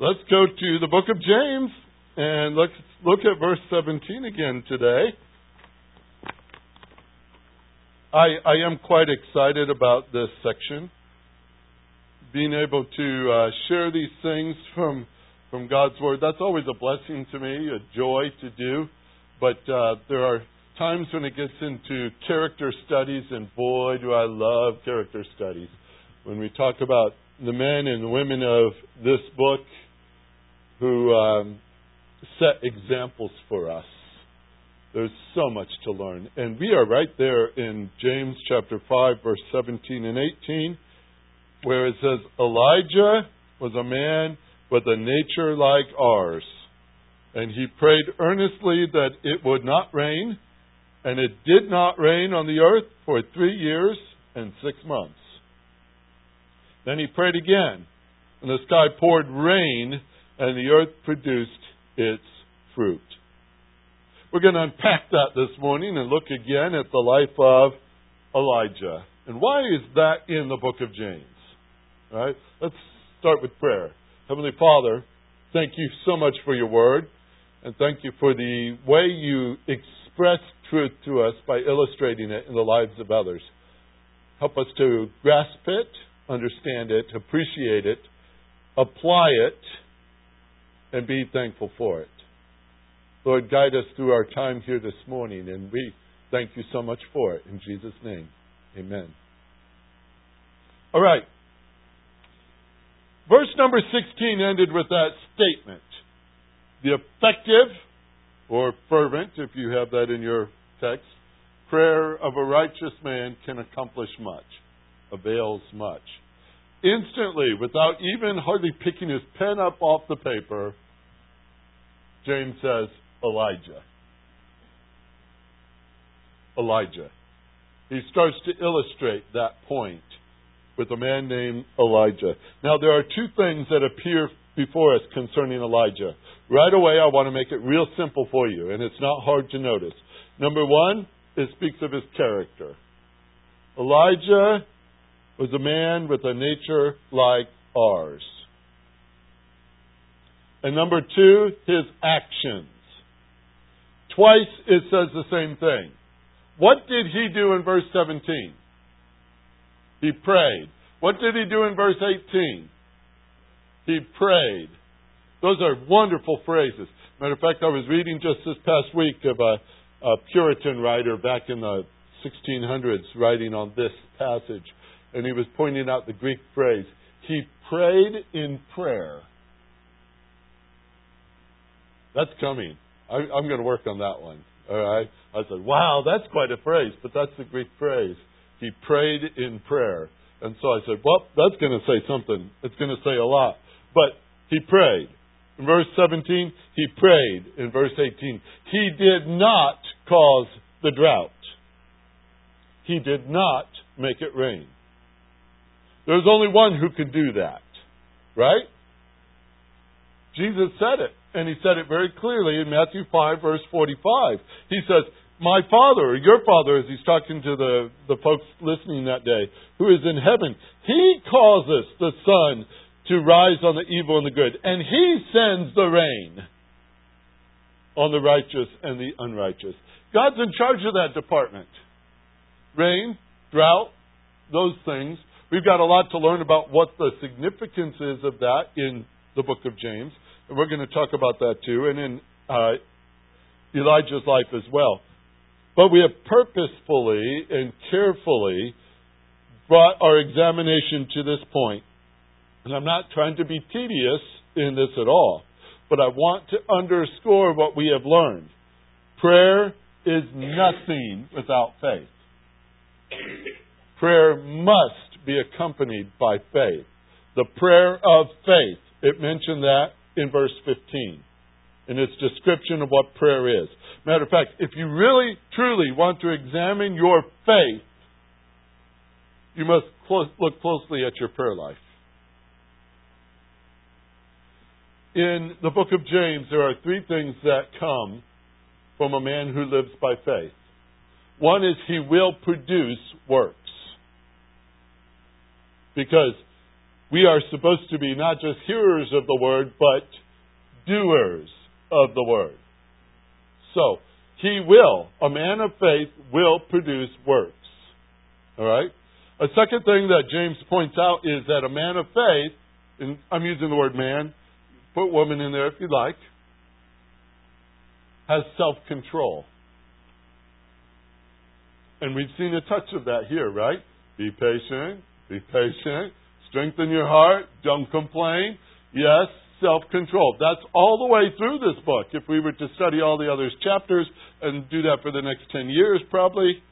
Let's go to the book of James and let's look at verse 17 again today. I, I am quite excited about this section. Being able to uh, share these things from, from God's Word, that's always a blessing to me, a joy to do. But uh, there are times when it gets into character studies, and boy, do I love character studies. When we talk about the men and the women of this book who um, set examples for us. There's so much to learn. And we are right there in James chapter 5, verse 17 and 18, where it says, Elijah was a man with a nature like ours. And he prayed earnestly that it would not rain, and it did not rain on the earth for three years and six months. Then he prayed again, and the sky poured rain, and the earth produced its fruit. We're going to unpack that this morning and look again at the life of Elijah. And why is that in the book of James? All right? Let's start with prayer. Heavenly Father, thank you so much for your word, and thank you for the way you express truth to us by illustrating it in the lives of others. Help us to grasp it, understand it, appreciate it, apply it, and be thankful for it. Lord, guide us through our time here this morning, and we thank you so much for it. In Jesus' name, amen. All right. Verse number 16 ended with that statement. The effective, or fervent, if you have that in your text, prayer of a righteous man can accomplish much, avails much. Instantly, without even hardly picking his pen up off the paper, James says, Elijah. Elijah. He starts to illustrate that point with a man named Elijah. Now, there are two things that appear before us concerning Elijah. Right away, I want to make it real simple for you, and it's not hard to notice. Number one, it speaks of his character. Elijah was a man with a nature like ours. And number two, his actions. Twice it says the same thing. What did he do in verse 17? He prayed. What did he do in verse 18? He prayed. Those are wonderful phrases. Matter of fact, I was reading just this past week of a, a Puritan writer back in the 1600s writing on this passage and he was pointing out the Greek phrase. He prayed in prayer. That's coming. I, am going to work on that one. All right. I said, wow, that's quite a phrase, but that's the Greek phrase. He prayed in prayer. And so I said, well, that's going to say something. It's going to say a lot. But he prayed. In verse 17, he prayed. In verse 18, he did not cause the drought. He did not make it rain. There's only one who can do that. Right? Jesus said it, and he said it very clearly in Matthew 5, verse 45. He says, My Father, or your Father, as he's talking to the, the folks listening that day, who is in heaven, he causes the sun to rise on the evil and the good, and he sends the rain on the righteous and the unrighteous. God's in charge of that department. Rain, drought, those things. We've got a lot to learn about what the significance is of that in the book of James, we're going to talk about that too, and in uh, Elijah's life as well. But we have purposefully and carefully brought our examination to this point. And I'm not trying to be tedious in this at all, but I want to underscore what we have learned. Prayer is nothing without faith. Prayer must be accompanied by faith. The prayer of faith. It mentioned that in verse 15 in its description of what prayer is. Matter of fact, if you really, truly want to examine your faith, you must look closely at your prayer life. In the book of James, there are three things that come from a man who lives by faith. One is he will produce works. Because We are supposed to be not just hearers of the word, but doers of the word. So, he will, a man of faith will produce works. All right? A second thing that James points out is that a man of faith, and I'm using the word man, put woman in there if you like, has self control. And we've seen a touch of that here, right? Be patient, be patient, strengthen your heart, don't complain. Yes, self control. That's all the way through this book. If we were to study all the other chapters and do that for the next 10 years, probably,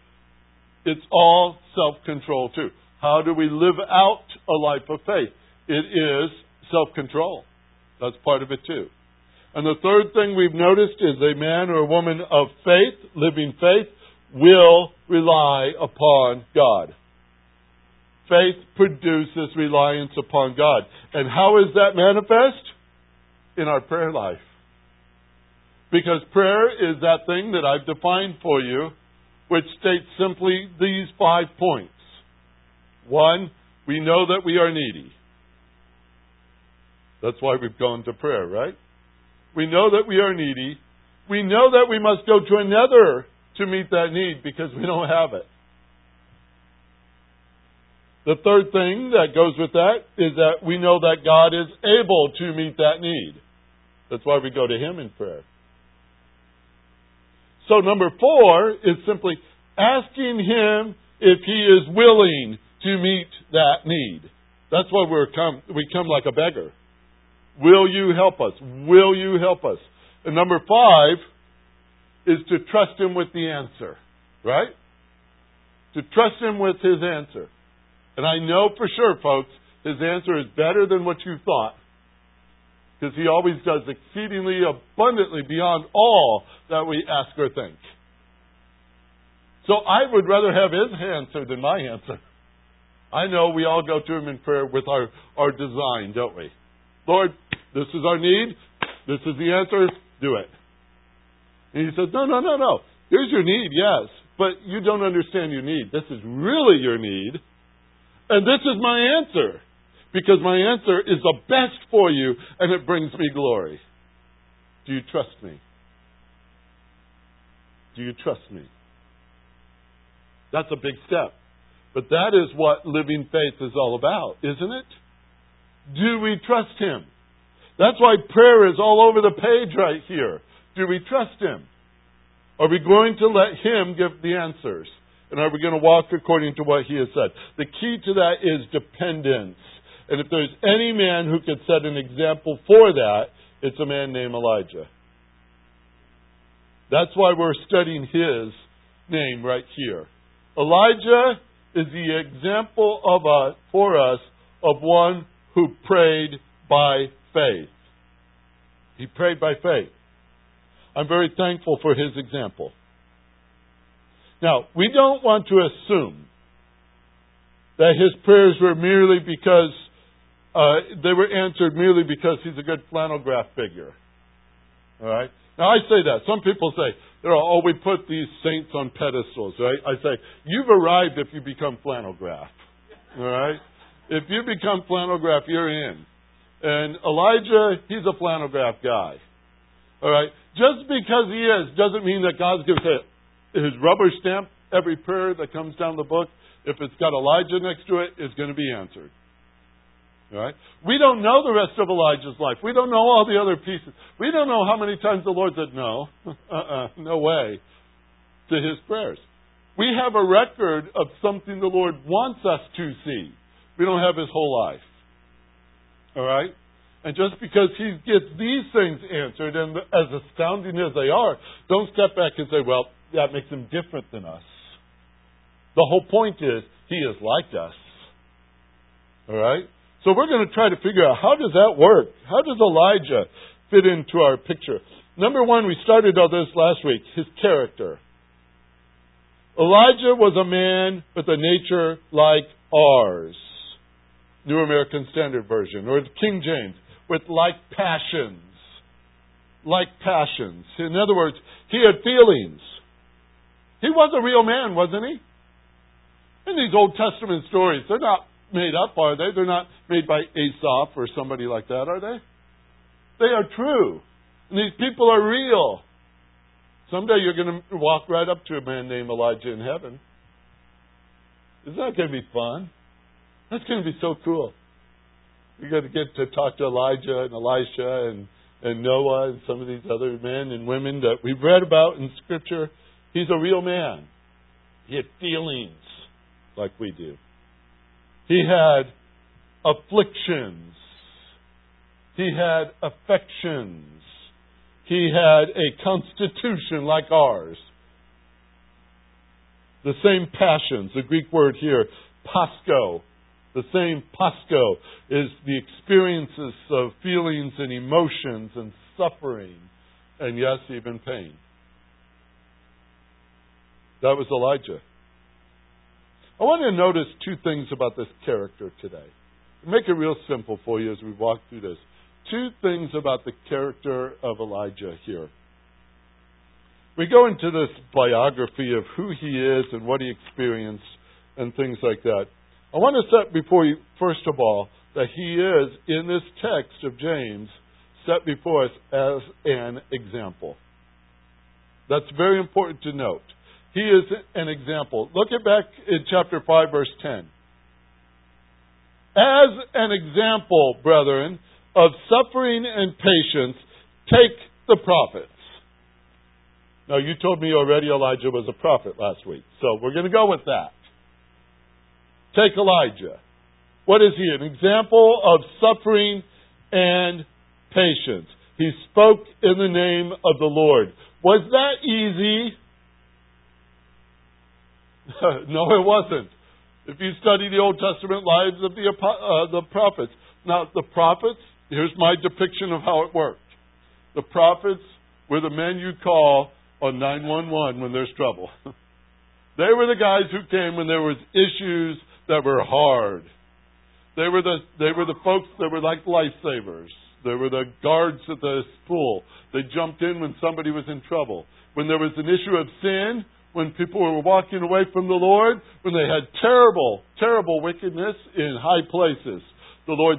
it's all self control too. How do we live out a life of faith? It is self control. That's part of it too. And the third thing we've noticed is a man or a woman of faith, living faith, will rely upon God. Faith produces reliance upon God. And how is that manifest? In our prayer life. Because prayer is that thing that I've defined for you, which states simply these five points. One, we know that we are needy. That's why we've gone to prayer, right? We know that we are needy. We know that we must go to another to meet that need because we don't have it. The third thing that goes with that is that we know that God is able to meet that need. That's why we go to Him in prayer. So, number four is simply asking Him if He is willing to meet that need. That's why we come, we come like a beggar. Will you help us? Will you help us? And number five is to trust Him with the answer, right? To trust Him with His answer. And I know for sure, folks, His answer is better than what you thought. Because He always does exceedingly abundantly beyond all that we ask or think. So I would rather have His answer than my answer. I know we all go to Him in prayer with our, our design, don't we? Lord, this is our need. This is the answer. Do it. And he says, No, no, no, no. Here's your need, yes. But you don't understand your need. This is really your need. And this is my answer. Because my answer is the best for you and it brings me glory. Do you trust me? Do you trust me? That's a big step. But that is what living faith is all about, isn't it? Do we trust Him? That's why prayer is all over the page right here. Do we trust Him? Are we going to let Him give the answers? And are we going to walk according to what He has said? The key to that is dependence. And if there's any man who could set an example for that, it's a man named Elijah. That's why we're studying his name right here. Elijah is the example of a, for us of one who prayed by faith. He prayed by faith. I'm very thankful for his example. Now, we don't want to assume that his prayers were merely because uh, they were answered merely because he's a good flannel graph figure. All right. Now I say that. Some people say, oh, we put these saints on pedestals, right? I say, you've arrived if you become flannel graph. All right. If you become flannel graph, you're in. And Elijah, he's a flannel graph guy. All right? Just because he is doesn't mean that God's going to say his rubber stamp every prayer that comes down the book. If it's got Elijah next to it, is going to be answered. All right? We don't know the rest of Elijah's life. We don't know all the other pieces. We don't know how many times the Lord said no, uh-uh, no way, to his prayers. We have a record of something the Lord wants us to see. We don't have his whole life. All right? And just because he gets these things answered, and as astounding as they are, don't step back and say, well, that makes him different than us. The whole point is, he is like us. All right? So we're going to try to figure out how does that work? How does Elijah fit into our picture? Number one, we started all this last week, his character. Elijah was a man with a nature like ours. New American Standard Version, or the King James, with like passions. Like passions. In other words, he had feelings. He was a real man, wasn't he? In these Old Testament stories, they're not made up, are they? They're not made by Aesop or somebody like that, are they? They are true. And these people are real. Someday you're going to walk right up to a man named Elijah in heaven. Isn't that going to be fun? That's going to be so cool. You're going to get to talk to Elijah and Elisha and, and Noah and some of these other men and women that we've read about in Scripture. He's a real man. He had feelings like we do. He had afflictions. He had affections. He had a constitution like ours. The same passions, the Greek word here, pasco. The same pasco is the experiences of feelings and emotions and suffering, and yes, even pain. That was Elijah. I want to notice two things about this character today. Make it real simple for you as we walk through this. Two things about the character of Elijah here. We go into this biography of who he is and what he experienced and things like that. I want to set before you, first of all, that he is, in this text of James, set before us as an example. That's very important to note. He is an example. Look at back in chapter 5, verse 10. As an example, brethren, of suffering and patience, take the prophets. Now, you told me already Elijah was a prophet last week, so we're going to go with that. Take Elijah. What is he? An example of suffering and patience. He spoke in the name of the Lord. Was that easy? no, it wasn't. If you study the Old Testament lives of the, uh, the prophets. Now, the prophets, here's my depiction of how it worked. The prophets were the men you call on 911 when there's trouble. they were the guys who came when there was issues that were hard. They were the they were the folks that were like lifesavers. They were the guards at the pool. They jumped in when somebody was in trouble. When there was an issue of sin, when people were walking away from the Lord, when they had terrible, terrible wickedness in high places, the Lord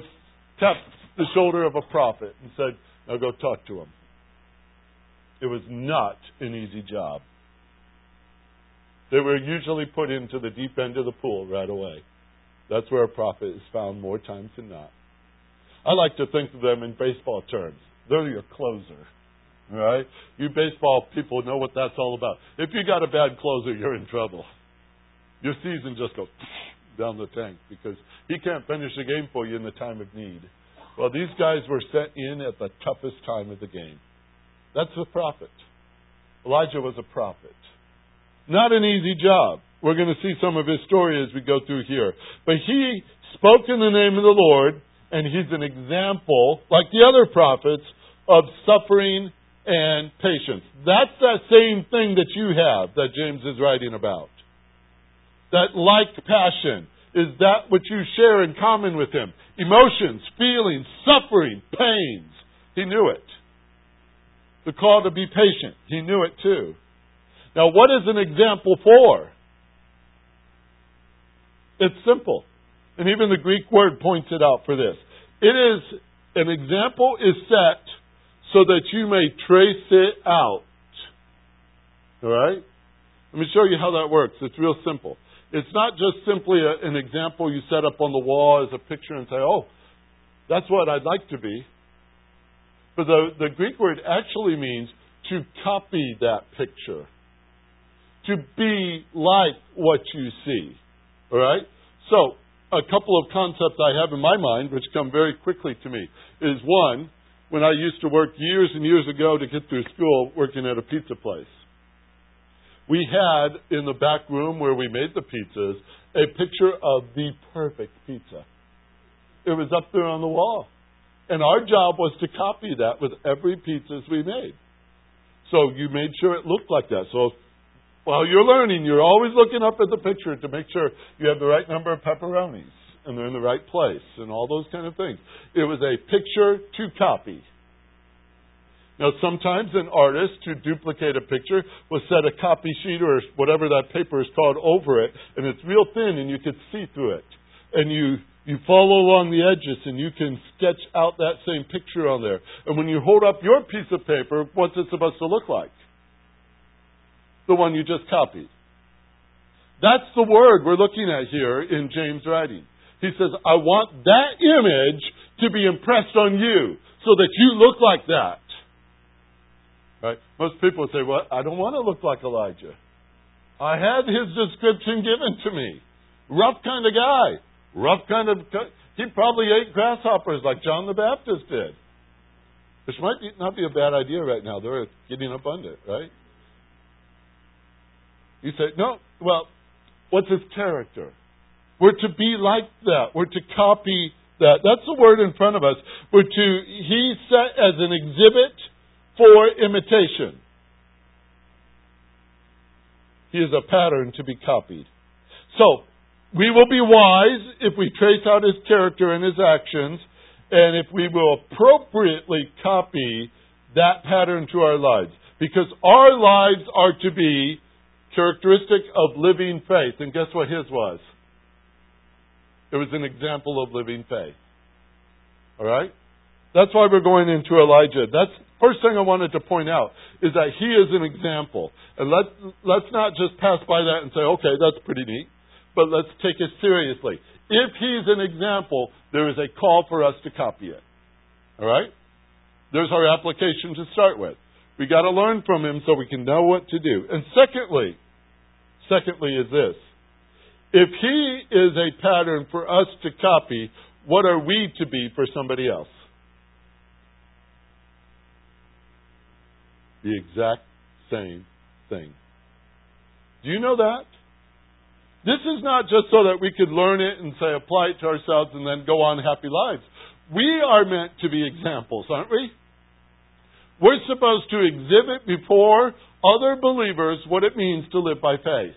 tapped the shoulder of a prophet and said, Now go talk to him. It was not an easy job. They were usually put into the deep end of the pool right away. That's where a prophet is found more times than not. I like to think of them in baseball terms. They're your closer. Right? You baseball people know what that's all about. If you got a bad closer, you're in trouble. Your season just goes down the tank because he can't finish the game for you in the time of need. Well, these guys were sent in at the toughest time of the game. That's the prophet. Elijah was a prophet. Not an easy job. We're going to see some of his story as we go through here. But he spoke in the name of the Lord, and he's an example, like the other prophets, of suffering and patience. That's that same thing that you have that James is writing about. That like passion is that which you share in common with him. Emotions, feelings, suffering, pains. He knew it. The call to be patient. He knew it too. Now, what is an example for? It's simple. And even the Greek word points it out for this. It is, an example is set so that you may trace it out. All right? Let me show you how that works. It's real simple. It's not just simply a, an example you set up on the wall as a picture and say, oh, that's what I'd like to be. But the, the Greek word actually means to copy that picture, to be like what you see. All right? So, a couple of concepts I have in my mind, which come very quickly to me, is one, when I used to work years and years ago to get through school working at a pizza place. We had in the back room where we made the pizzas a picture of the perfect pizza. It was up there on the wall. And our job was to copy that with every pizzas we made. So you made sure it looked like that. So while you're learning, you're always looking up at the picture to make sure you have the right number of pepperonis and they're in the right place and all those kind of things. It was a picture to copy. Now, sometimes an artist, to duplicate a picture, will set a copy sheet or whatever that paper is called over it, and it's real thin and you could see through it. and you you follow along the edges and you can sketch out that same picture on there. And when you hold up your piece of paper, what's it supposed to look like? The one you just copied. That's the word we're looking at here in James' writing. He says, I want that image to be impressed on you so that you look like that. Right? Most people say, Well, I don't want to look like Elijah. I had his description given to me. Rough kind of guy. Rough kind of. He probably ate grasshoppers like John the Baptist did. Which might not be a bad idea right now. They're getting abundant, right? You say, no, well, what's his character? We're to be like that. We're to copy that. That's the word in front of us. We're to, he set as an exhibit for imitation. He is a pattern to be copied. So, we will be wise if we trace out his character and his actions, and if we will appropriately copy that pattern to our lives. Because our lives are to be characteristic of living faith. And guess what his was? It was an example of living faith. All right? That's why we're going into Elijah. That's first thing I wanted to point out is that he is an example. And let let's not just pass by that and say, okay, that's pretty neat but let's take it seriously. If he's an example, there is a call for us to copy it. All right? There's our application to start with. We got to learn from him so we can know what to do. And secondly, secondly is this. If he is a pattern for us to copy, what are we to be for somebody else? The exact same thing. Do you know that? This is not just so that we could learn it and say apply it to ourselves and then go on happy lives. We are meant to be examples, aren't we? We're supposed to exhibit before other believers what it means to live by faith.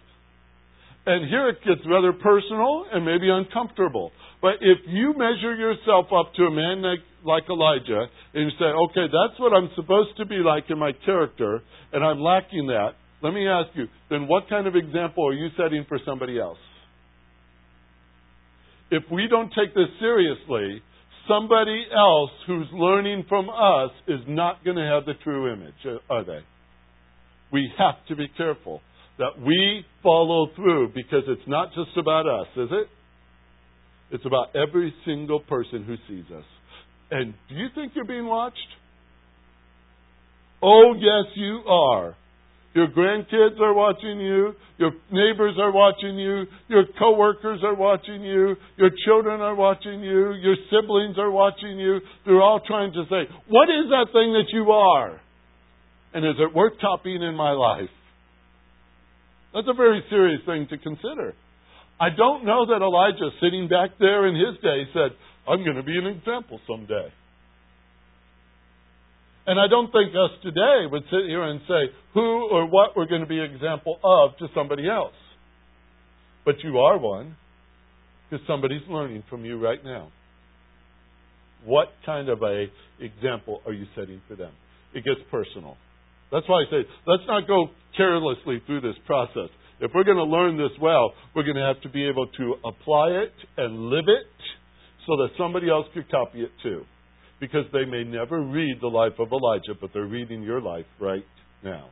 And here it gets rather personal and maybe uncomfortable. But if you measure yourself up to a man like, like Elijah and you say, okay, that's what I'm supposed to be like in my character, and I'm lacking that, let me ask you, then what kind of example are you setting for somebody else? If we don't take this seriously, somebody else who's learning from us is not going to have the true image, uh, are they? We have to be careful that we follow through because it's not just about us, is it? It's about every single person who sees us. And do you think you're being watched? Oh, yes, you are. Your grandkids are watching you. Your neighbors are watching you. Your coworkers are watching you. Your children are watching you. Your siblings are watching you. They're all trying to say, what is that thing that you are? And is it worth copying in my life? That's a very serious thing to consider. I don't know that Elijah, sitting back there in his day, said, I'm going to be an example someday. And I don't think us today would sit here and say who or what we're going to be an example of to somebody else. But you are one because somebody's learning from you right now. What kind of a example are you setting for them? It gets personal. That's why I say let's not go carelessly through this process. If we're going to learn this well, we're going to have to be able to apply it and live it so that somebody else could copy it too because they may never read the life of Elijah, but they're reading your life right now.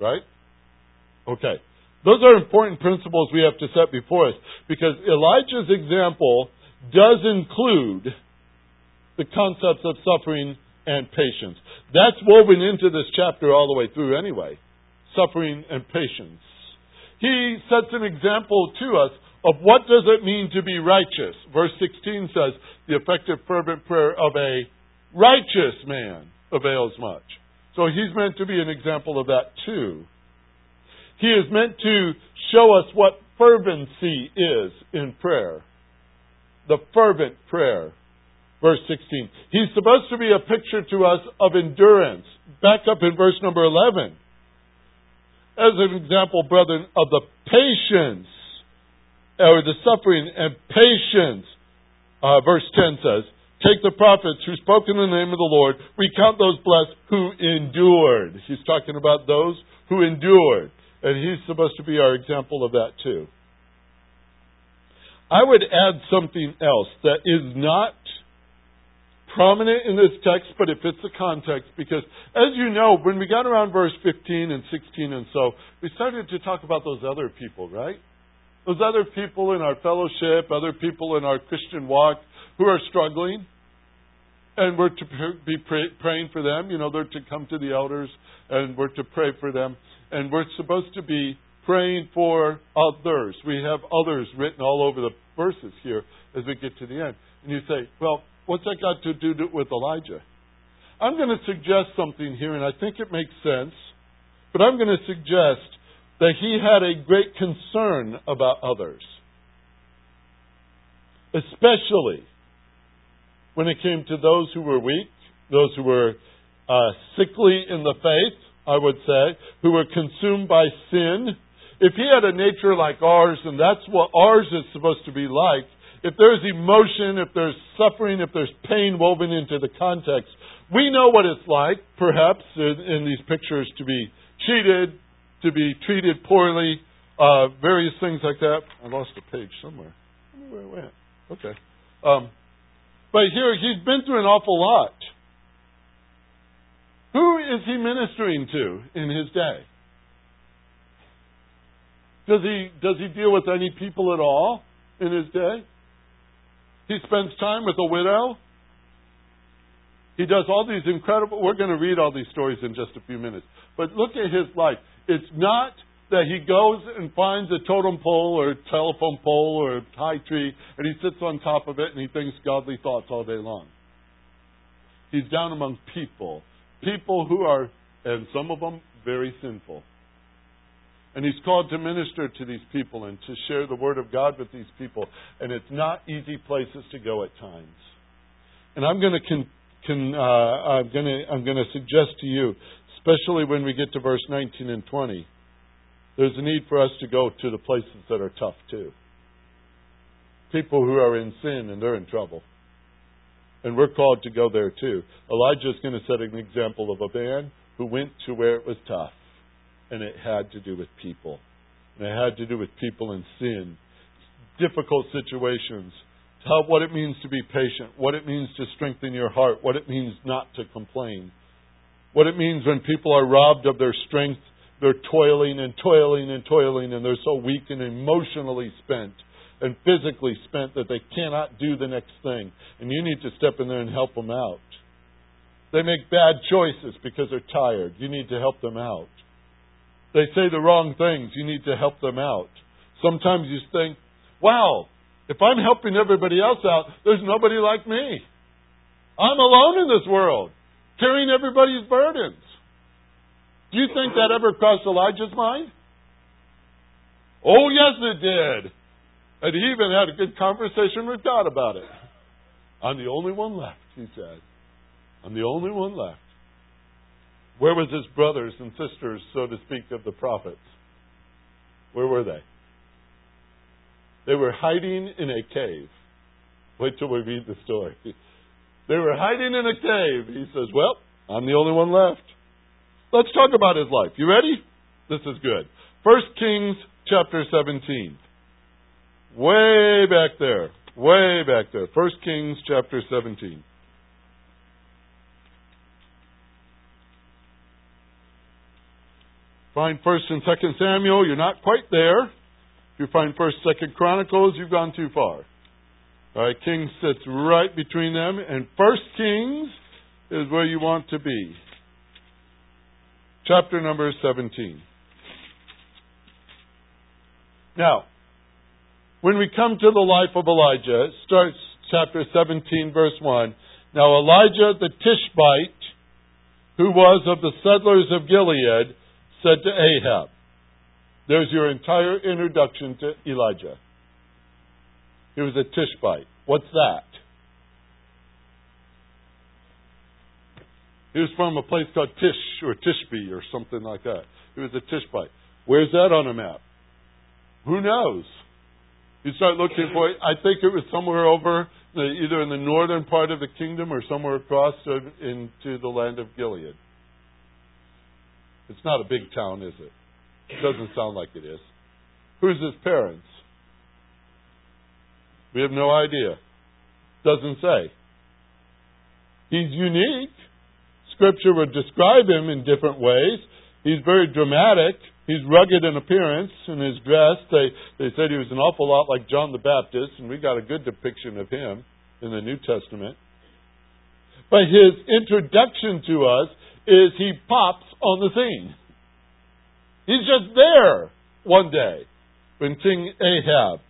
Right? Okay. Those are important principles we have to set before us because Elijah's example does include the concepts of suffering and patience. That's woven into this chapter all the way through anyway. Suffering and patience. He sets an example to us of what does it mean to be righteous. Verse 16 says, the effective fervent prayer of a righteous man avails much. So he's meant to be an example of that too. He is meant to show us what fervency is in prayer. The fervent prayer. Verse 16. He's supposed to be a picture to us of endurance. Back up in verse number 11. As an example, brethren, of the patience or the suffering and patience. Uh, verse 10 says, Take the prophets who spoke in the name of the Lord, recount those blessed who endured. He's talking about those who endured. And he's supposed to be our example of that too. I would add something else that is not prominent in this text, but it fits the context because, as you know, when we got around verse 15 and 16 and so, we started to talk about those other people, right? Those other people in our fellowship, other people in our Christian walk who are struggling. And we're to be praying for them. You know, they're to come to the elders and we're to pray for them. And we're supposed to be praying for others. We have others written all over the verses here as we get to the end. And you say, well, what's that got to do with Elijah? I'm going to suggest something here, and I think it makes sense, but I'm going to suggest that he had a great concern about others, especially when it came to those who were weak, those who were uh, sickly in the faith, I would say, who were consumed by sin, if he had a nature like ours, and that's what ours is supposed to be like, if there's emotion, if there's suffering, if there's pain woven into the context, we know what it's like, perhaps, in, in these pictures to be cheated, to be treated poorly, uh, various things like that. I lost a page somewhere. Where it went. Okay. Um, but here, he's been through an awful lot. Who is he ministering to in his day? Does he, does he deal with any people at all in his day? He spends time with a widow. He does all these incredible, we're going to read all these stories in just a few minutes. But look at his life. It's not that he goes and finds a totem pole or a telephone pole or a high tree and he sits on top of it and he thinks godly thoughts all day long. He's down among people. People who are, and some of them, very sinful. And he's called to minister to these people and to share the word of God with these people. And it's not easy places to go at times. And I'm going to con, con, uh, I'm going to I'm going to suggest to you, especially when we get to verse 19 and 20, there's a need for us to go to the places that are tough too. People who are in sin and they're in trouble. And we're called to go there too. Elijah is going to set an example of a man who went to where it was tough and it had to do with people. And it had to do with people in sin, difficult situations, how, what it means to be patient, what it means to strengthen your heart, what it means not to complain, what it means when people are robbed of their strength, they're toiling and toiling and toiling, and they're so weak and emotionally spent and physically spent that they cannot do the next thing. And you need to step in there and help them out. They make bad choices because they're tired. You need to help them out. They say the wrong things. You need to help them out. Sometimes you think, wow, if I'm helping everybody else out, there's nobody like me. I'm alone in this world, carrying everybody's burdens. Do you think that ever crossed Elijah's mind? Oh, yes, it did. And he even had a good conversation with God about it. I'm the only one left, he said. I'm the only one left. Where was his brothers and sisters, so to speak, of the prophets? Where were they? They were hiding in a cave. Wait till we read the story. They were hiding in a cave. He says, Well, I'm the only one left. Let's talk about his life. You ready? This is good. First Kings chapter 17. Way back there. Way back there. First Kings chapter 17. Find First and Second Samuel, you're not quite there. If you find First, Second Chronicles, you've gone too far. All right, sits right between them, and First Kings is where you want to be. Chapter number 17. Now, when we come to the life of Elijah, it starts chapter 17, verse 1. Now, Elijah the Tishbite, who was of the settlers of Gilead, said to Ahab. There's your entire introduction to Elijah. He was a Tishbite. What's that? He was from a place called Tish or Tishbe or something like that. He was a Tishbite. Where's that on a map? Who knows? You start looking for it. I think it was somewhere over the, either in the northern part of the kingdom or somewhere across into the land of Gilead. It's not a big town, is it? It doesn't sound like it is. Who's his parents? We have no idea. Doesn't say. He's unique. Scripture would describe him in different ways. He's very dramatic. He's rugged in appearance and his dress. They they said he was an awful lot like John the Baptist, and we got a good depiction of him in the New Testament. But his introduction to us is he pops on the scene. He's just there one day when King Ahab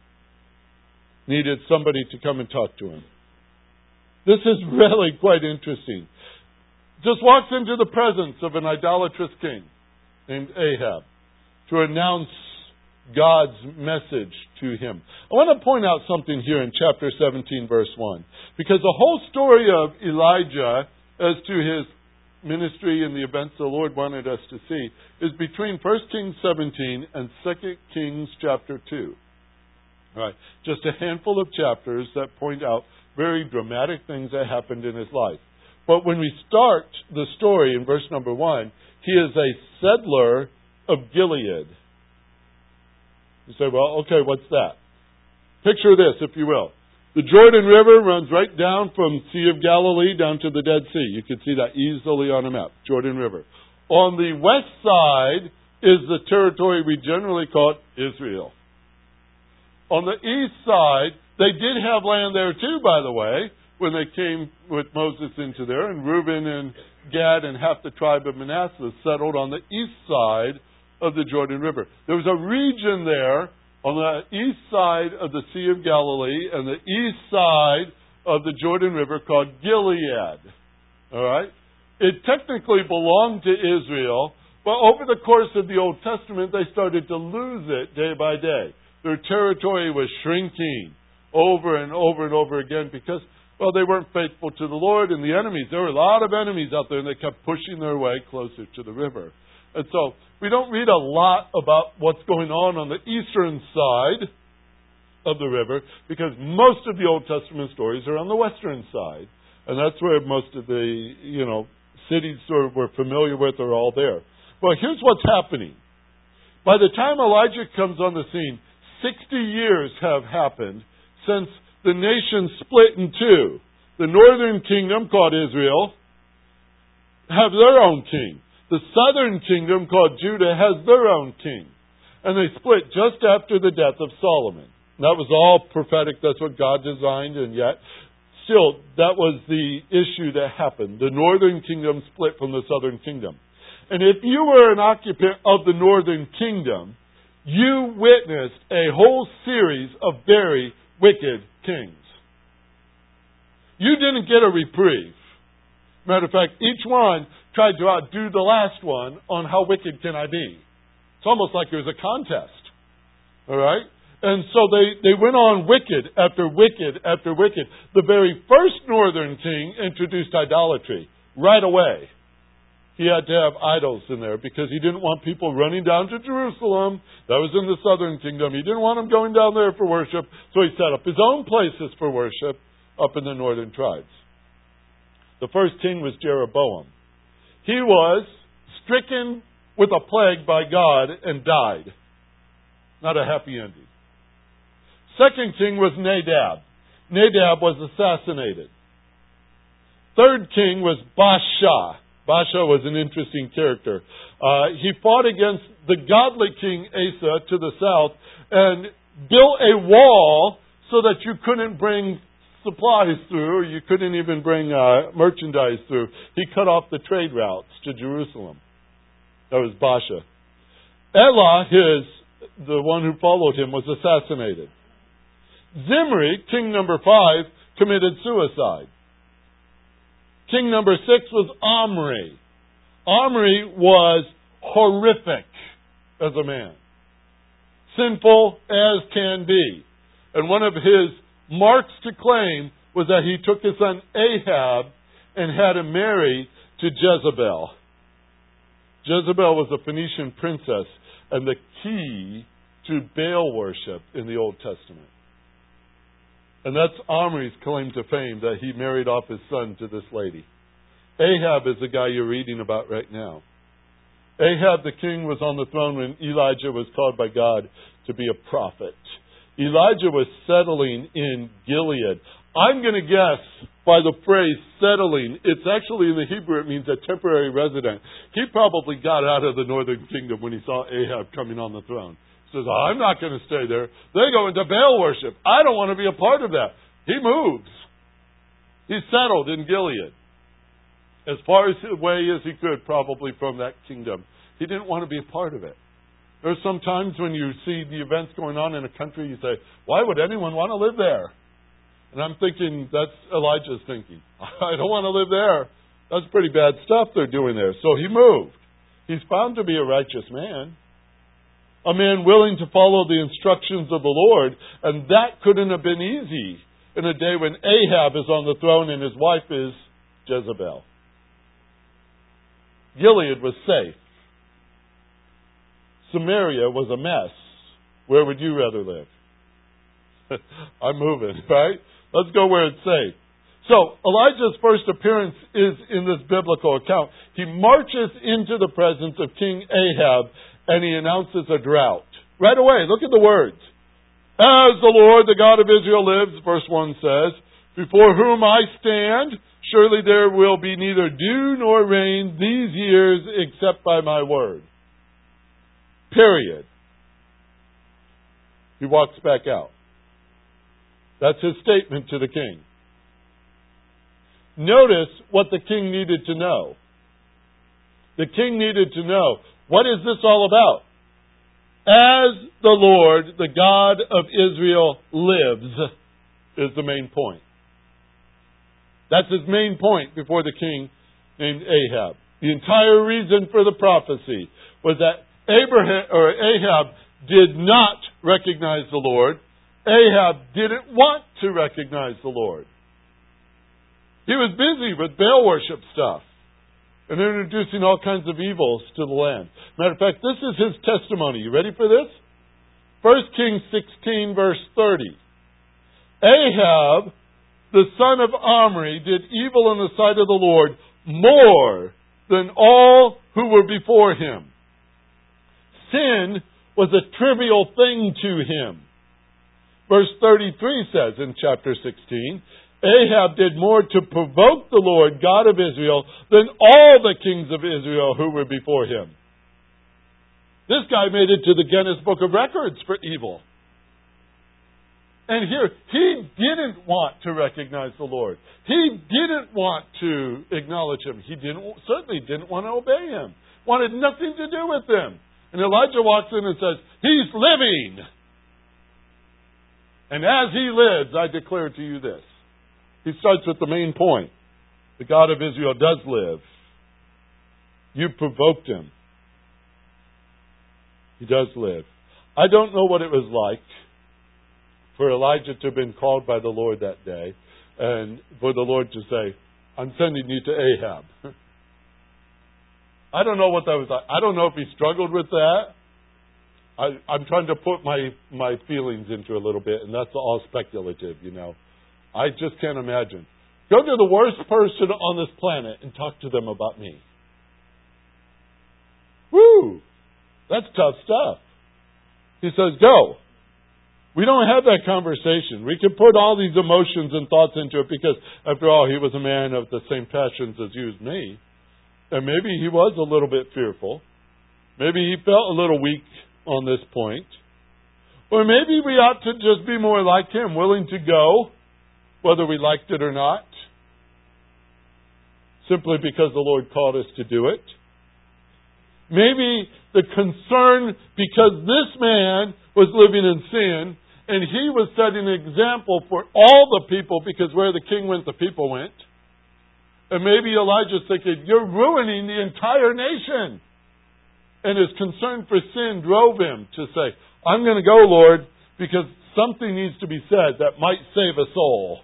needed somebody to come and talk to him. This is really quite interesting. Just walks into the presence of an idolatrous king named Ahab to announce God's message to him. I want to point out something here in chapter 17, verse 1. Because the whole story of Elijah as to his ministry and the events the Lord wanted us to see is between 1 Kings 17 and 2 Kings chapter 2. All right, just a handful of chapters that point out very dramatic things that happened in his life. But when we start the story in verse number 1, he is a settler of Gilead. You say, well, okay, what's that? Picture this, if you will. The Jordan River runs right down from Sea of Galilee down to the Dead Sea. You can see that easily on a map. Jordan River. On the west side is the territory we generally call Israel. On the east side, they did have land there too, by the way, when they came with Moses into there, and Reuben and Gad and half the tribe of Manasseh settled on the east side of the Jordan River. There was a region there on the east side of the Sea of Galilee and the east side of the Jordan River called Gilead. All right? It technically belonged to Israel, but over the course of the Old Testament, they started to lose it day by day. Their territory was shrinking over and over and over again because, well, they weren't faithful to the Lord and the enemies. There were a lot of enemies out there, and they kept pushing their way closer to the river. And so we don't read a lot about what's going on on the eastern side of the river because most of the Old Testament stories are on the western side. And that's where most of the, you know, cities we're familiar with are all there. Well, here's what's happening. By the time Elijah comes on the scene, 60 years have happened since the nation split in two. The northern kingdom, called Israel, have their own king. The southern kingdom, called Judah, has their own king. And they split just after the death of Solomon. That was all prophetic. That's what God designed, and yet, still, that was the issue that happened. The northern kingdom split from the southern kingdom. And if you were an occupant of the northern kingdom, you witnessed a whole series of very wicked kings. You didn't get a reprieve. Matter of fact, each one tried to outdo the last one on how wicked can I be. It's almost like it was a contest. All right? And so they, they went on wicked after wicked after wicked. The very first northern king introduced idolatry right away. He had to have idols in there because he didn't want people running down to Jerusalem. That was in the southern kingdom. He didn't want them going down there for worship. So he set up his own places for worship up in the northern tribes. The first king was Jeroboam. He was stricken with a plague by God and died. Not a happy ending. Second king was Nadab. Nadab was assassinated. Third king was Baasha. Baasha was an interesting character. Uh, he fought against the godly king Asa to the south and built a wall so that you couldn't bring supplies through. You couldn't even bring uh, merchandise through. He cut off the trade routes to Jerusalem. That was Baasha. Elah, his the one who followed him, was assassinated. Zimri, king number five, committed suicide. King number six was Omri. Omri was horrific as a man, sinful as can be. And one of his marks to claim was that he took his son Ahab and had him marry to Jezebel. Jezebel was a Phoenician princess and the key to Baal worship in the Old Testament. And that's Omri's claim to fame that he married off his son to this lady. Ahab is the guy you're reading about right now. Ahab the king was on the throne when Elijah was called by God to be a prophet. Elijah was settling in Gilead. I'm going to guess by the phrase settling, it's actually in the Hebrew, it means a temporary resident. He probably got out of the northern kingdom when he saw Ahab coming on the throne. He says, I'm not going to stay there. They go into Baal worship. I don't want to be a part of that. He moves. He settled in Gilead as far away as he could, probably from that kingdom. He didn't want to be a part of it. There's some times when you see the events going on in a country, you say, why would anyone want to live there? And I'm thinking, that's Elijah's thinking. I don't want to live there. That's pretty bad stuff they're doing there. So he moved. He's found to be a righteous man. A man willing to follow the instructions of the Lord. And that couldn't have been easy in a day when Ahab is on the throne and his wife is Jezebel. Gilead was safe. Samaria was a mess. Where would you rather live? I'm moving, right? Let's go where it's safe. So, Elijah's first appearance is in this biblical account. He marches into the presence of King Ahab and he announces a drought. Right away, look at the words. As the Lord, the God of Israel lives, verse 1 says, before whom I stand, surely there will be neither dew nor rain these years except by my word. Period. He walks back out. That's his statement to the king. Notice what the king needed to know. The king needed to know what is this all about? As the Lord, the God of Israel, lives, is the main point. That's his main point before the king named Ahab. The entire reason for the prophecy was that Abraham or Ahab did not recognize the Lord. Ahab didn't want to recognize the Lord. He was busy with Baal worship stuff and introducing all kinds of evils to the land. Matter of fact, this is his testimony. You ready for this? 1 Kings 16, verse 30. Ahab, the son of Omri, did evil in the sight of the Lord more than all who were before him. Sin was a trivial thing to him. Verse 33 says in chapter 16, Ahab did more to provoke the Lord God of Israel than all the kings of Israel who were before him. This guy made it to the Guinness Book of Records for evil. And here, he didn't want to recognize the Lord. He didn't want to acknowledge him. He didn't, certainly didn't want to obey him. Wanted nothing to do with him. And Elijah walks in and says, He's living. And as he lives, I declare to you this. He starts with the main point. The God of Israel does live. You provoked him. He does live. I don't know what it was like for Elijah to have been called by the Lord that day and for the Lord to say, I'm sending you to Ahab. I don't know what that was. I don't know if he struggled with that. I, I'm trying to put my, my feelings into a little bit, and that's all speculative, you know. I just can't imagine. Go to the worst person on this planet and talk to them about me. Woo! That's tough stuff. He says, Go. We don't have that conversation. We can put all these emotions and thoughts into it because, after all, he was a man of the same passions as you as me. And maybe he was a little bit fearful. Maybe he felt a little weak on this point. Or maybe we ought to just be more like him, willing to go, whether we liked it or not, simply because the Lord called us to do it. Maybe the concern because this man was living in sin and he was setting an example for all the people because where the king went, the people went. And maybe Elijah's thinking, You're ruining the entire nation. And his concern for sin drove him to say, I'm going to go, Lord, because something needs to be said that might save a soul.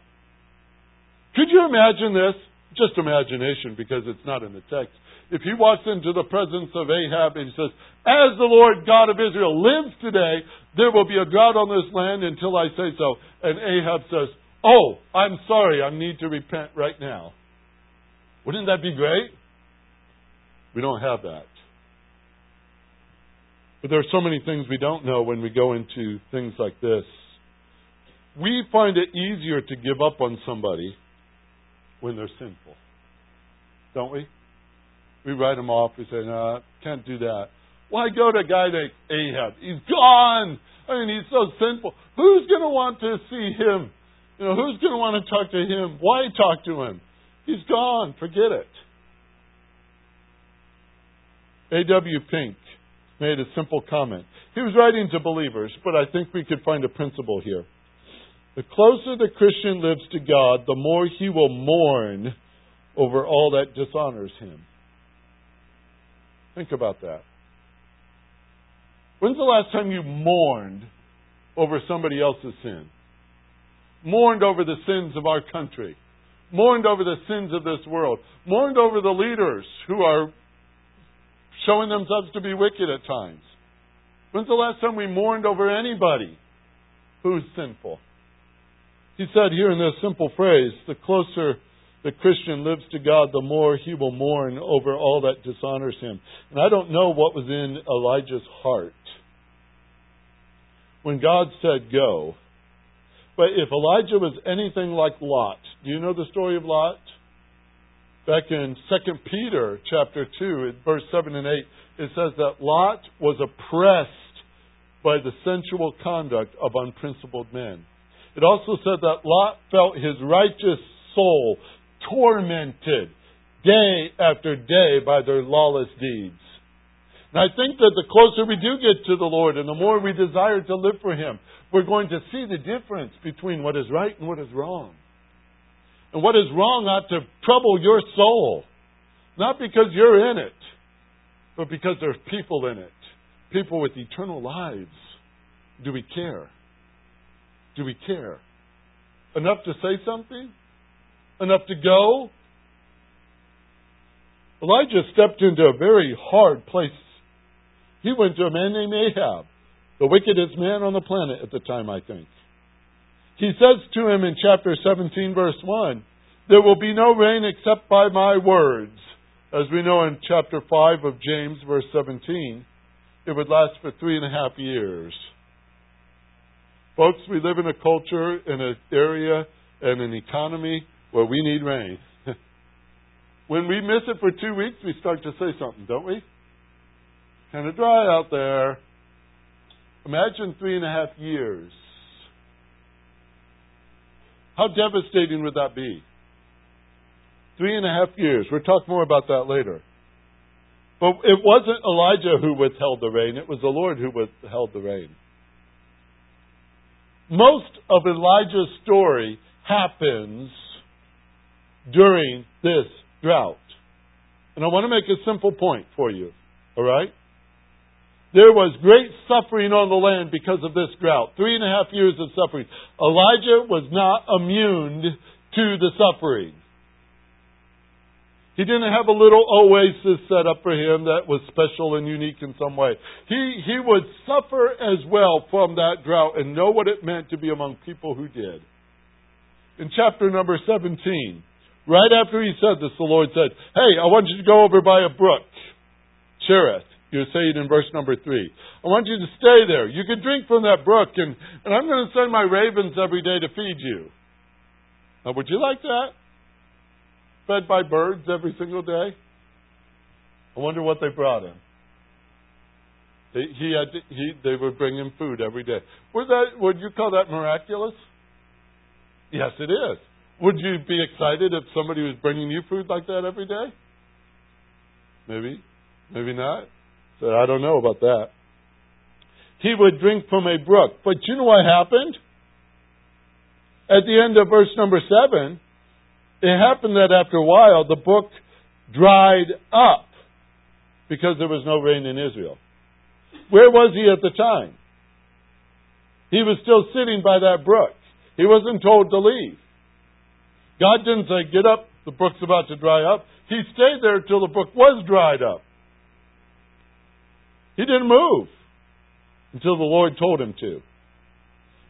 Could you imagine this? Just imagination because it's not in the text. If he walks into the presence of Ahab and he says, As the Lord God of Israel lives today, there will be a drought on this land until I say so. And Ahab says, Oh, I'm sorry, I need to repent right now. Wouldn't that be great? We don't have that. But there are so many things we don't know when we go into things like this. we find it easier to give up on somebody when they're sinful. Don't we? We write them off. We say, no, can't do that. Why go to a guy like Ahab? He's gone. I mean, he's so sinful. Who's going to want to see him? You know, who's going to want to talk to him? Why talk to him? He's gone. Forget it. A.W. Pink made a simple comment. He was writing to believers, but I think we could find a principle here. The closer the Christian lives to God, the more he will mourn over all that dishonors him. Think about that. When's the last time you mourned over somebody else's sin? Mourned over the sins of our country. Mourned over the sins of this world. Mourned over the leaders who are showing themselves to be wicked at times. When's the last time we mourned over anybody who's sinful? He said here in this simple phrase the closer the Christian lives to God, the more he will mourn over all that dishonors him. And I don't know what was in Elijah's heart when God said go. But if Elijah was anything like Lot, do you know the story of Lot? Back in 2 Peter chapter 2, verse 7 and 8, it says that Lot was oppressed by the sensual conduct of unprincipled men. It also said that Lot felt his righteous soul tormented day after day by their lawless deeds. And I think that the closer we do get to the Lord and the more we desire to live for Him, we're going to see the difference between what is right and what is wrong. And what is wrong ought to trouble your soul. Not because you're in it, but because there's people in it. People with eternal lives. Do we care? Do we care? Enough to say something? Enough to go? Elijah stepped into a very hard place. He went to a man named Ahab, the wickedest man on the planet at the time, I think. He says to him in chapter 17, verse 1, There will be no rain except by my words. As we know in chapter 5 of James, verse 17, it would last for three and a half years. Folks, we live in a culture, in an area, and an economy where we need rain. when we miss it for two weeks, we start to say something, don't we? Kind of dry out there. Imagine three and a half years. How devastating would that be? Three and a half years. We'll talk more about that later. But it wasn't Elijah who withheld the rain, it was the Lord who withheld the rain. Most of Elijah's story happens during this drought. And I want to make a simple point for you. All right? There was great suffering on the land because of this drought. Three and a half years of suffering. Elijah was not immune to the suffering. He didn't have a little oasis set up for him that was special and unique in some way. He, he would suffer as well from that drought and know what it meant to be among people who did. In chapter number 17, right after he said this, the Lord said, Hey, I want you to go over by a brook, Cherith. You're saying in verse number 3. I want you to stay there. You can drink from that brook, and, and I'm going to send my ravens every day to feed you. Now, would you like that? fed by birds every single day? I wonder what they brought him. They, he had to, he, they would bring him food every day. Would that would you call that miraculous? Yes, it is. Would you be excited if somebody was bringing you food like that every day? Maybe, maybe not. So I don't know about that. He would drink from a brook, but you know what happened? At the end of verse number seven, it happened that after a while, the brook dried up because there was no rain in Israel. Where was he at the time? He was still sitting by that brook. He wasn't told to leave. God didn't say, Get up, the brook's about to dry up. He stayed there till the brook was dried up. He didn't move until the Lord told him to.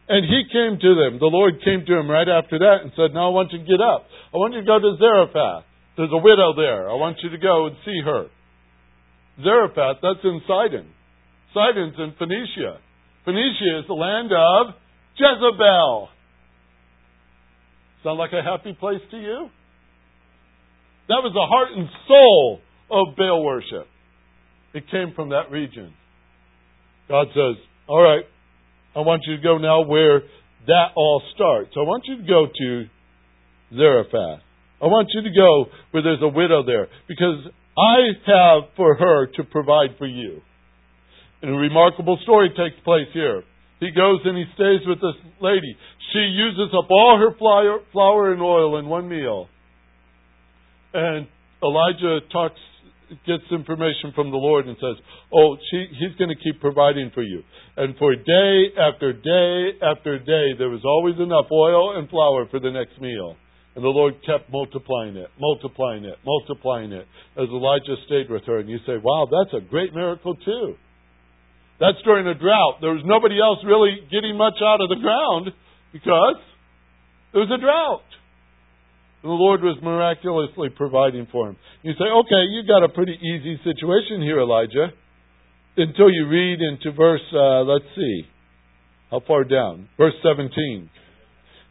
And he came to them. The Lord came to him right after that and said, Now I want you to get up. I want you to go to Zarephath. There's a widow there. I want you to go and see her. Zarephath, that's in Sidon. Sidon's in Phoenicia. Phoenicia is the land of Jezebel. Sound like a happy place to you? That was the heart and soul of Baal worship. It came from that region. God says, All right, I want you to go now where that all starts. I want you to go to Zarephath. I want you to go where there's a widow there because I have for her to provide for you. And a remarkable story takes place here. He goes and he stays with this lady. She uses up all her flour, flour and oil in one meal. And Elijah talks, gets information from the Lord and says, "Oh, she, he's going to keep providing for you." And for day after day after day, there was always enough oil and flour for the next meal. And the Lord kept multiplying it, multiplying it, multiplying it as Elijah stayed with her. And you say, wow, that's a great miracle too. That's during a drought. There was nobody else really getting much out of the ground because there was a drought. And the Lord was miraculously providing for him. You say, okay, you've got a pretty easy situation here, Elijah. Until you read into verse, uh, let's see, how far down? Verse 17.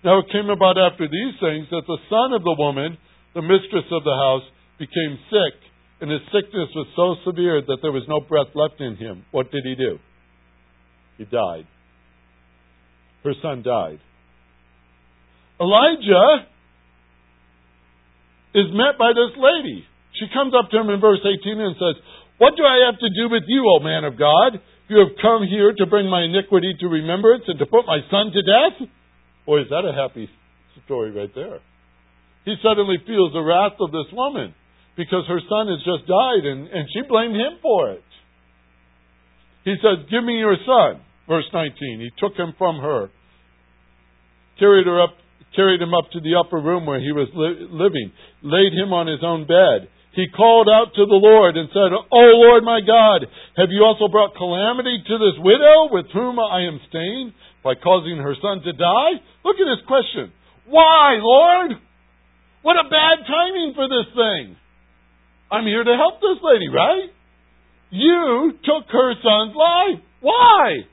Now it came about after these things that the son of the woman, the mistress of the house, became sick, and his sickness was so severe that there was no breath left in him. What did he do? He died. Her son died. Elijah is met by this lady. She comes up to him in verse 18 and says, What do I have to do with you, O man of God? You have come here to bring my iniquity to remembrance and to put my son to death? Boy, is that a happy story right there. He suddenly feels the wrath of this woman because her son has just died and, and she blamed him for it. He says, Give me your son. Verse 19. He took him from her, carried her up, carried him up to the upper room where he was li- living, laid him on his own bed. He called out to the Lord and said, Oh Lord my God, have you also brought calamity to this widow with whom I am staying? by causing her son to die? Look at this question. Why, Lord? What a bad timing for this thing. I'm here to help this lady, right? You took her son's life. Why?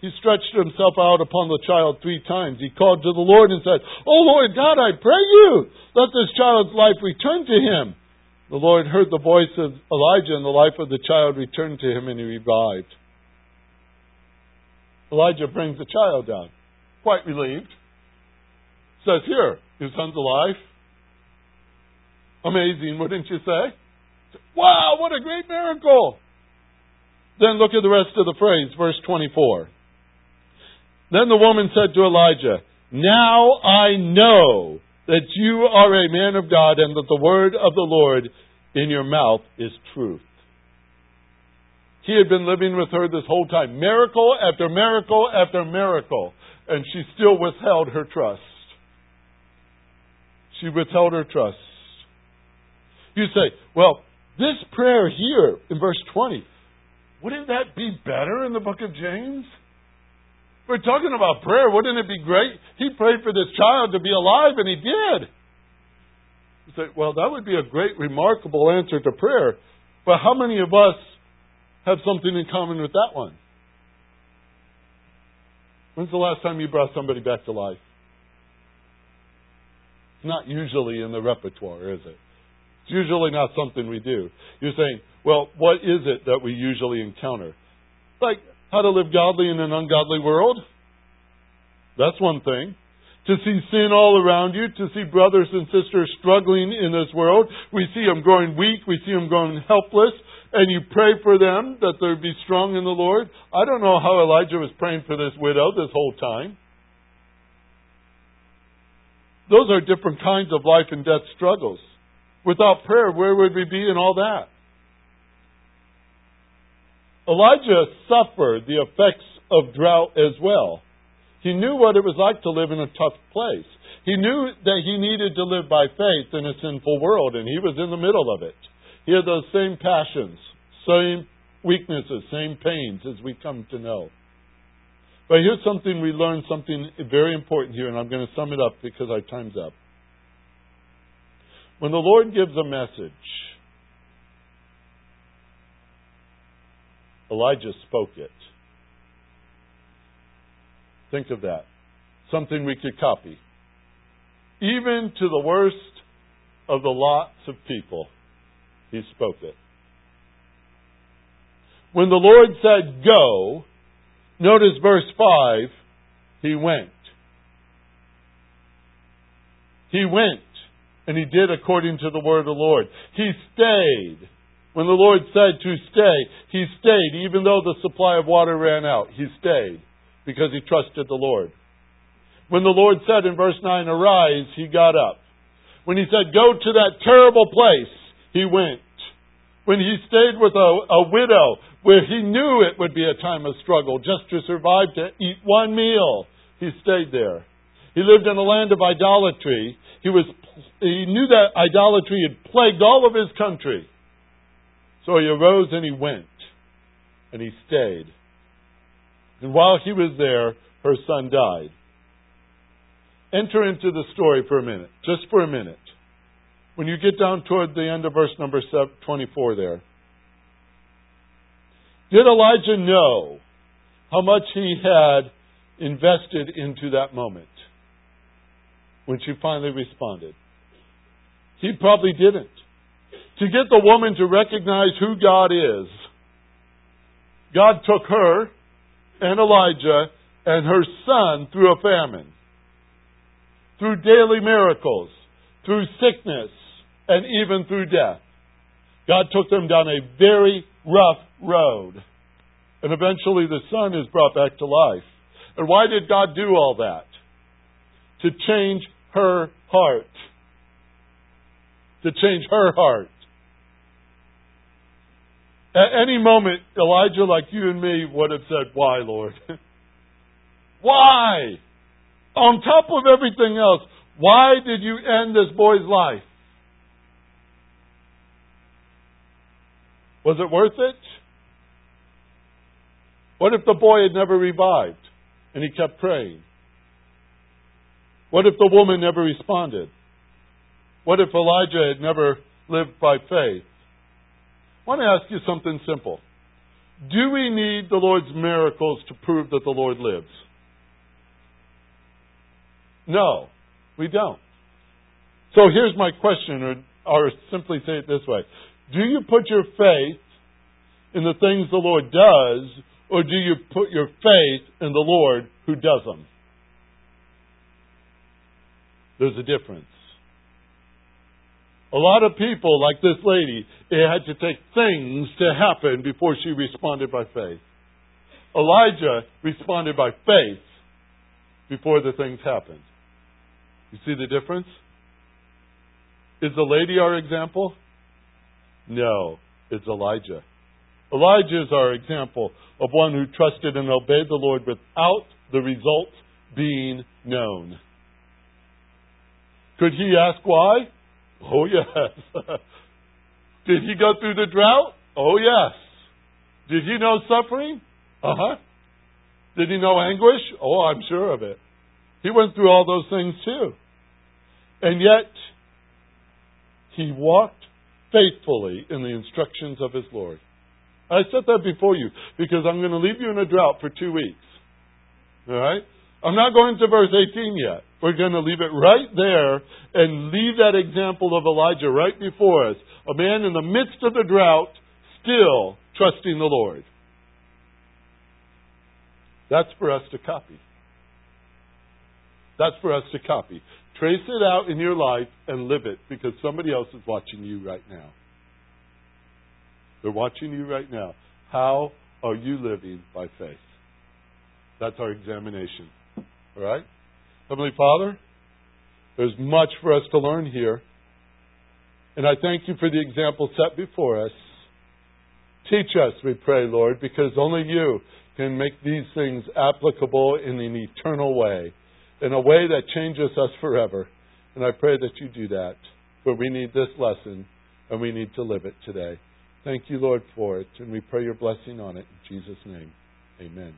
He stretched himself out upon the child three times. He called to the Lord and said, Oh Lord God, I pray you, let this child's life return to him. The Lord heard the voice of Elijah, and the life of the child returned to him, and he revived. Elijah brings the child down. Quite relieved. Says, Here, your son's alive. Amazing, wouldn't you say? Wow, what a great miracle! Then look at the rest of the phrase, verse 24. Then the woman said to Elijah, Now I know that you are a man of God and that the word of the Lord in your mouth is truth. He had been living with her this whole time. Miracle after miracle after miracle. And she still withheld her trust. She withheld her trust. You say, well, this prayer here in verse 20, wouldn't that be better in the book of James? We're talking about prayer. Wouldn't it be great? He prayed for this child to be alive, and he did. You say, well, that would be a great, remarkable answer to prayer. But how many of us have something in common with that one. When's the last time you brought somebody back to life? It's not usually in the repertoire, is it? It's usually not something we do. You're saying, well, what is it that we usually encounter? Like how to live godly in an ungodly world? That's one thing. To see sin all around you, to see brothers and sisters struggling in this world. We see them growing weak, we see them growing helpless, and you pray for them that they be strong in the Lord. I don't know how Elijah was praying for this widow this whole time. Those are different kinds of life and death struggles. Without prayer, where would we be in all that? Elijah suffered the effects of drought as well. He knew what it was like to live in a tough place. He knew that he needed to live by faith in a sinful world, and he was in the middle of it. He had those same passions, same weaknesses, same pains as we come to know. But here's something we learn something very important here, and I'm going to sum it up because our time's up. When the Lord gives a message, Elijah spoke it. Think of that. something we could copy. Even to the worst of the lots of people, he spoke it. When the Lord said, Go, notice verse 5, he went. He went, and he did according to the word of the Lord. He stayed. When the Lord said to stay, he stayed, even though the supply of water ran out. He stayed because he trusted the Lord. When the Lord said in verse 9, Arise, he got up. When he said, Go to that terrible place, he went. When he stayed with a, a widow where he knew it would be a time of struggle just to survive to eat one meal, he stayed there. He lived in a land of idolatry. He was he knew that idolatry had plagued all of his country. So he arose and he went and he stayed. And while he was there, her son died. Enter into the story for a minute, just for a minute. When you get down toward the end of verse number 24 there. Did Elijah know how much he had invested into that moment when she finally responded? He probably didn't. To get the woman to recognize who God is, God took her and Elijah and her son through a famine, through daily miracles, through sickness, and even through death. God took them down a very rough road. And eventually the son is brought back to life. And why did God do all that? To change her heart. To change her heart. At any moment, Elijah, like you and me, would have said, Why, Lord? why? On top of everything else, why did you end this boy's life? Was it worth it? What if the boy had never revived and he kept praying? What if the woman never responded? What if Elijah had never lived by faith? Want to ask you something simple. Do we need the Lord's miracles to prove that the Lord lives? No, we don't. So here's my question, or, or simply say it this way do you put your faith in the things the Lord does, or do you put your faith in the Lord who does them? There's a difference. A lot of people, like this lady, it had to take things to happen before she responded by faith. Elijah responded by faith before the things happened. You see the difference? Is the lady our example? No, it's Elijah. Elijah is our example of one who trusted and obeyed the Lord without the result being known. Could he ask why? Oh, yes. Did he go through the drought? Oh, yes. Did he know suffering? Uh huh. Did he know anguish? Oh, I'm sure of it. He went through all those things too. And yet, he walked faithfully in the instructions of his Lord. I set that before you because I'm going to leave you in a drought for two weeks. All right? I'm not going to verse 18 yet. We're going to leave it right there and leave that example of Elijah right before us. A man in the midst of the drought, still trusting the Lord. That's for us to copy. That's for us to copy. Trace it out in your life and live it because somebody else is watching you right now. They're watching you right now. How are you living by faith? That's our examination. All right? Heavenly Father, there's much for us to learn here. And I thank you for the example set before us. Teach us, we pray, Lord, because only you can make these things applicable in an eternal way in a way that changes us forever. And I pray that you do that. For we need this lesson and we need to live it today. Thank you, Lord, for it. And we pray your blessing on it. In Jesus' name, amen.